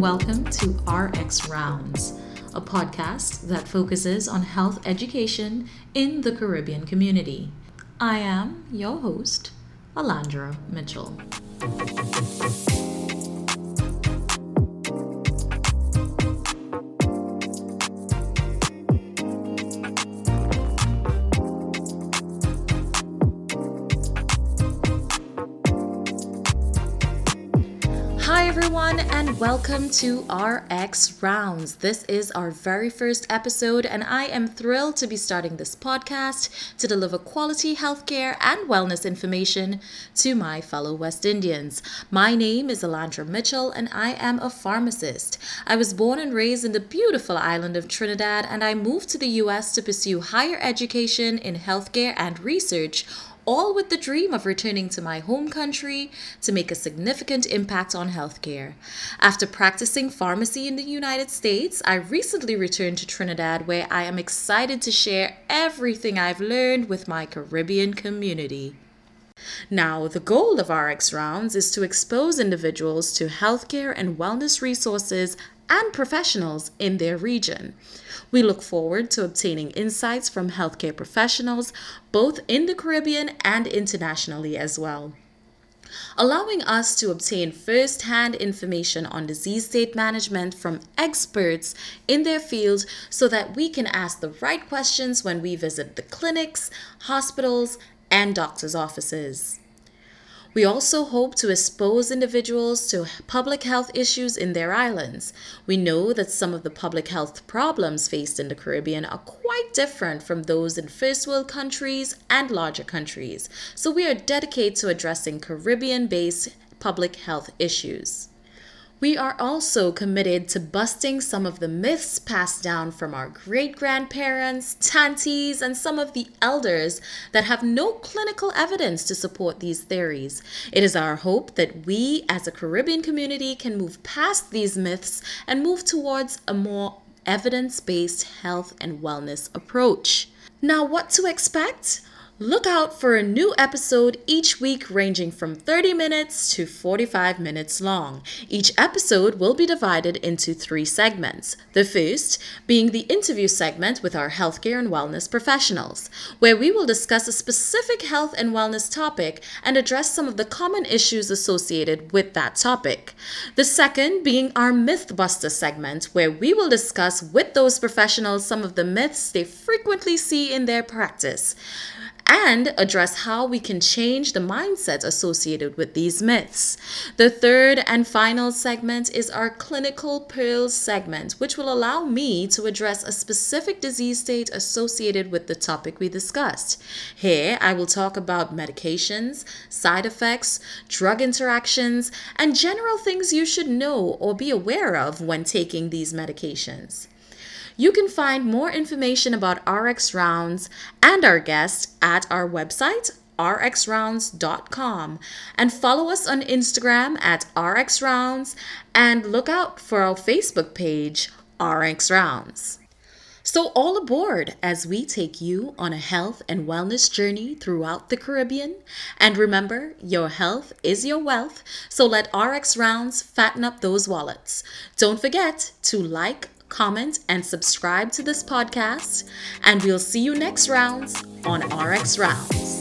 welcome to RX Rounds, a podcast that focuses on health education in the Caribbean community. I am your host, Alandra Mitchell. Everyone, and welcome to RX Rounds. This is our very first episode, and I am thrilled to be starting this podcast to deliver quality healthcare and wellness information to my fellow West Indians. My name is Alandra Mitchell, and I am a pharmacist. I was born and raised in the beautiful island of Trinidad, and I moved to the US to pursue higher education in healthcare and research all with the dream of returning to my home country to make a significant impact on healthcare. After practicing pharmacy in the United States, I recently returned to Trinidad where I am excited to share everything I've learned with my Caribbean community. Now, the goal of RX Rounds is to expose individuals to healthcare and wellness resources and professionals in their region. We look forward to obtaining insights from healthcare professionals, both in the Caribbean and internationally as well allowing us to obtain first hand information on disease state management from experts in their field so that we can ask the right questions when we visit the clinics, hospitals, and doctors' offices. We also hope to expose individuals to public health issues in their islands. We know that some of the public health problems faced in the Caribbean are quite different from those in first world countries and larger countries, so we are dedicated to addressing Caribbean based public health issues. We are also committed to busting some of the myths passed down from our great grandparents, tanties, and some of the elders that have no clinical evidence to support these theories. It is our hope that we, as a Caribbean community, can move past these myths and move towards a more evidence based health and wellness approach. Now, what to expect? Look out for a new episode each week, ranging from 30 minutes to 45 minutes long. Each episode will be divided into three segments. The first being the interview segment with our healthcare and wellness professionals, where we will discuss a specific health and wellness topic and address some of the common issues associated with that topic. The second being our Mythbuster segment, where we will discuss with those professionals some of the myths they frequently see in their practice and address how we can change the mindsets associated with these myths. The third and final segment is our clinical pearls segment, which will allow me to address a specific disease state associated with the topic we discussed. Here, I will talk about medications, side effects, drug interactions, and general things you should know or be aware of when taking these medications. You can find more information about RX Rounds and our guests at our website, rxrounds.com, and follow us on Instagram at rxrounds and look out for our Facebook page, RX Rounds. So, all aboard as we take you on a health and wellness journey throughout the Caribbean. And remember, your health is your wealth, so let RX Rounds fatten up those wallets. Don't forget to like, comment, and subscribe to this podcast. And we'll see you next rounds on RX Rounds.